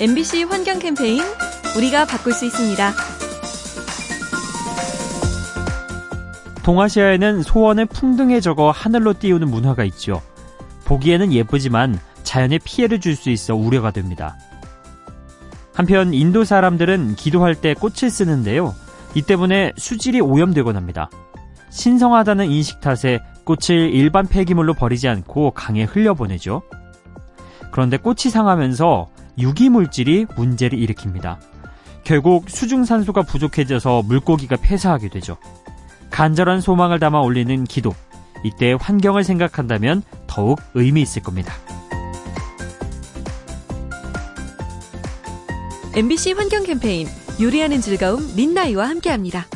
MBC 환경 캠페인 우리가 바꿀 수 있습니다. 동아시아에는 소원을 풍등에 적어 하늘로 띄우는 문화가 있죠. 보기에는 예쁘지만 자연에 피해를 줄 수 있어 우려가 됩니다. 한편 인도 사람들은 기도할 때 꽃을 쓰는데요. 이 때문에 수질이 오염되곤 합니다. 신성하다는 인식 탓에 꽃을 일반 폐기물로 버리지 않고 강에 흘려보내죠. 그런데 꽃이 상하면서 유기물질이 문제를 일으킵니다. 결국 수중산소가 부족해져서 물고기가 폐사하게 되죠. 간절한 소망을 담아 올리는 기도. 이때 환경을 생각한다면 더욱 의미 있을 겁니다. MBC 환경 캠페인 요리하는 즐거움 민나이와 함께합니다.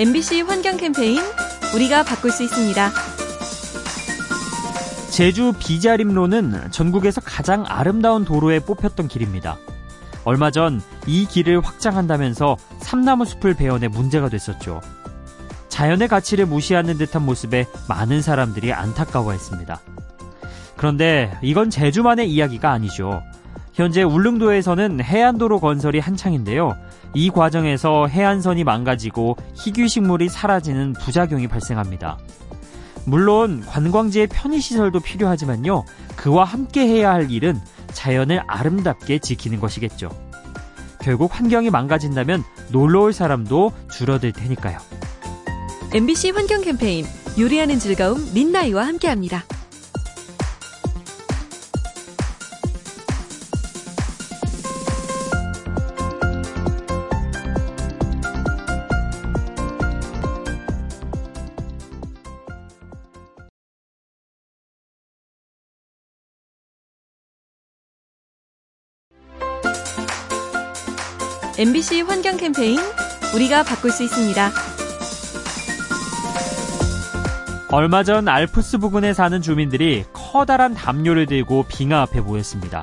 MBC 환경 캠페인 우리가 바꿀 수 있습니다. 제주 비자림로는 전국에서 가장 아름다운 도로에 뽑혔던 길입니다. 얼마 전 이 길을 확장한다면서 삼나무 숲을 베어내 문제가 됐었죠. 자연의 가치를 무시하는 듯한 모습에 많은 사람들이 안타까워했습니다. 그런데 이건 제주만의 이야기가 아니죠. 현재 울릉도에서는 해안도로 건설이 한창인데요. 이 과정에서 해안선이 망가지고 희귀식물이 사라지는 부작용이 발생합니다. 물론 관광지의 편의시설도 필요하지만요. 그와 함께 해야 할 일은 자연을 아름답게 지키는 것이겠죠. 결국 환경이 망가진다면 놀러 올 사람도 줄어들 테니까요. MBC 환경 캠페인 요리하는 즐거움 민나이와 함께합니다. MBC 환경 캠페인 우리가 바꿀 수 있습니다. 얼마 전 알프스 부근에 사는 주민들이 커다란 담요를 들고 빙하 앞에 모였습니다.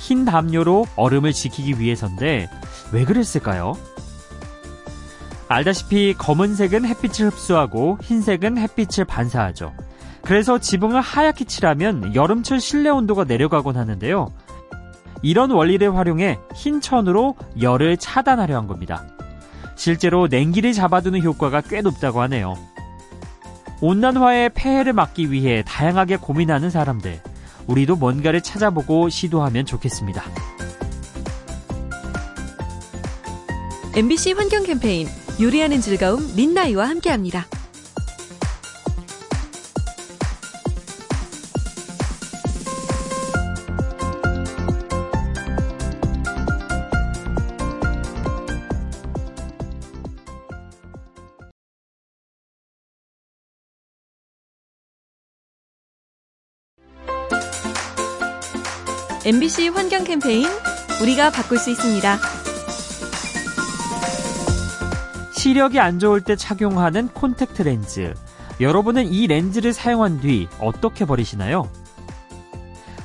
흰 담요로 얼음을 지키기 위해서인데 왜 그랬을까요? 알다시피 검은색은 햇빛을 흡수하고 흰색은 햇빛을 반사하죠. 그래서 지붕을 하얗게 칠하면 여름철 실내 온도가 내려가곤 하는데요. 이런 원리를 활용해 흰 천으로 열을 차단하려 한 겁니다. 실제로 냉기를 잡아두는 효과가 꽤 높다고 하네요. 온난화의 폐해를 막기 위해 다양하게 고민하는 사람들, 우리도 뭔가를 찾아보고 시도하면 좋겠습니다. MBC 환경 캠페인 요리하는 즐거움 민나이와 함께합니다. MBC 환경 캠페인 우리가 바꿀 수 있습니다. 시력이 안 좋을 때 착용하는 콘택트 렌즈. 여러분은 이 렌즈를 사용한 뒤 어떻게 버리시나요?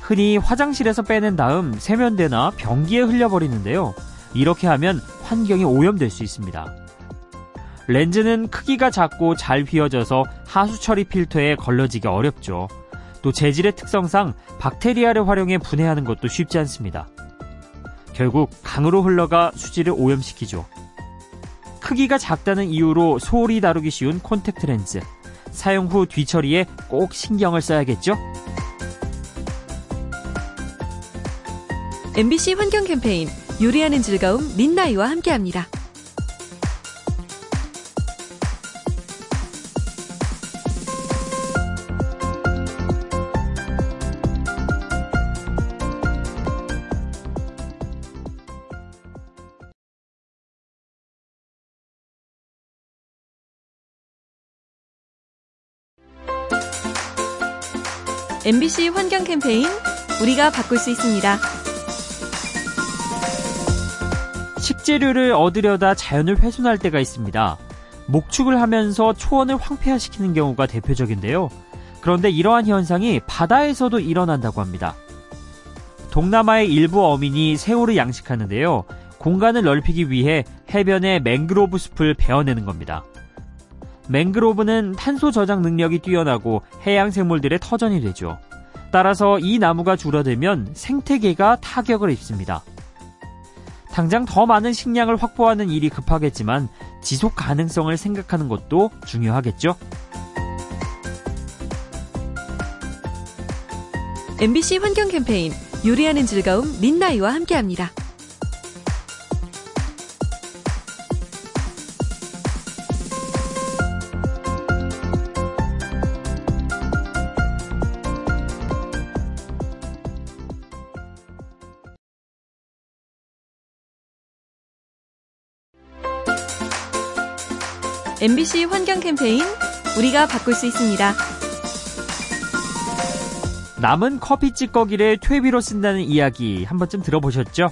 흔히 화장실에서 빼낸 다음 세면대나 변기에 흘려버리는데요. 이렇게 하면 환경이 오염될 수 있습니다. 렌즈는 크기가 작고 잘 휘어져서 하수 처리 필터에 걸러지기 어렵죠. 또 재질의 특성상 박테리아를 활용해 분해하는 것도 쉽지 않습니다. 결국 강으로 흘러가 수질을 오염시키죠. 크기가 작다는 이유로 소홀히 다루기 쉬운 콘택트 렌즈. 사용 후 뒤처리에 꼭 신경을 써야겠죠? MBC 환경 캠페인 요리하는 즐거움 민나이와 함께합니다. MBC 환경 캠페인 우리가 바꿀 수 있습니다. 식재료를 얻으려다 자연을 훼손할 때가 있습니다. 목축을 하면서 초원을 황폐화시키는 경우가 대표적인데요. 그런데 이러한 현상이 바다에서도 일어난다고 합니다. 동남아의 일부 어민이 새우를 양식하는데요. 공간을 넓히기 위해 해변에 맹그로브 숲을 베어내는 겁니다. 맹그로브는 탄소 저장 능력이 뛰어나고 해양 생물들의 터전이 되죠. 따라서 이 나무가 줄어들면 생태계가 타격을 입습니다. 당장 더 많은 식량을 확보하는 일이 급하겠지만 지속 가능성을 생각하는 것도 중요하겠죠. MBC 환경 캠페인 요리하는 즐거움 민나이와 함께합니다. MBC 환경 캠페인 우리가 바꿀 수 있습니다. 남은 커피 찌꺼기를 퇴비로 쓴다는 이야기 한 번쯤 들어보셨죠?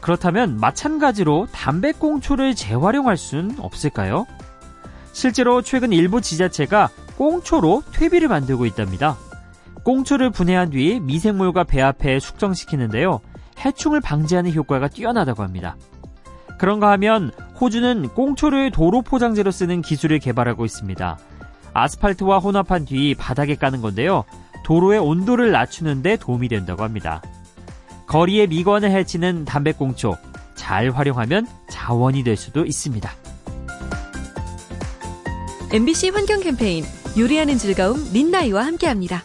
그렇다면 마찬가지로 담배꽁초를 재활용할 순 없을까요? 실제로 최근 일부 지자체가 꽁초로 퇴비를 만들고 있답니다. 꽁초를 분해한 뒤 미생물과 배합해 숙성시키는데요. 해충을 방지하는 효과가 뛰어나다고 합니다. 그런가 하면 호주는 꽁초를 도로 포장재로 쓰는 기술을 개발하고 있습니다. 아스팔트와 혼합한 뒤 바닥에 까는 건데요. 도로의 온도를 낮추는데 도움이 된다고 합니다. 거리의 미관을 해치는 담배꽁초 잘 활용하면 자원이 될 수도 있습니다. MBC 환경 캠페인 요리하는 즐거움 민나이와 함께합니다.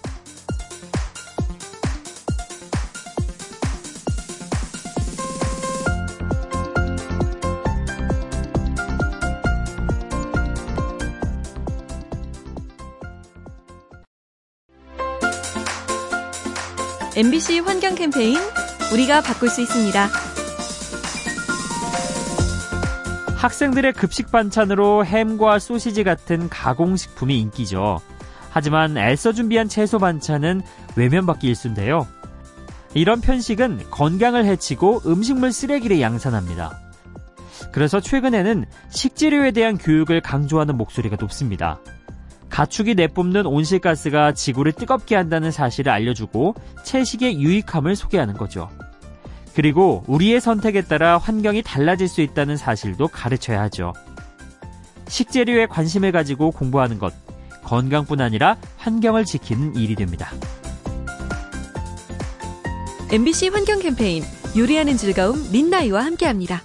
MBC 환경 캠페인 우리가 바꿀 수 있습니다. 학생들의 급식 반찬으로 햄과 소시지 같은 가공식품이 인기죠. 하지만 애써 준비한 채소 반찬은 외면받기 일쑤인데요. 이런 편식은 건강을 해치고 음식물 쓰레기를 양산합니다. 그래서 최근에는 식재료에 대한 교육을 강조하는 목소리가 높습니다. 가축이 내뿜는 온실가스가 지구를 뜨겁게 한다는 사실을 알려주고 채식의 유익함을 소개하는 거죠. 그리고 우리의 선택에 따라 환경이 달라질 수 있다는 사실도 가르쳐야 하죠. 식재료에 관심을 가지고 공부하는 것, 건강뿐 아니라 환경을 지키는 일이 됩니다. MBC 환경 캠페인 요리하는 즐거움 민나이와 함께합니다.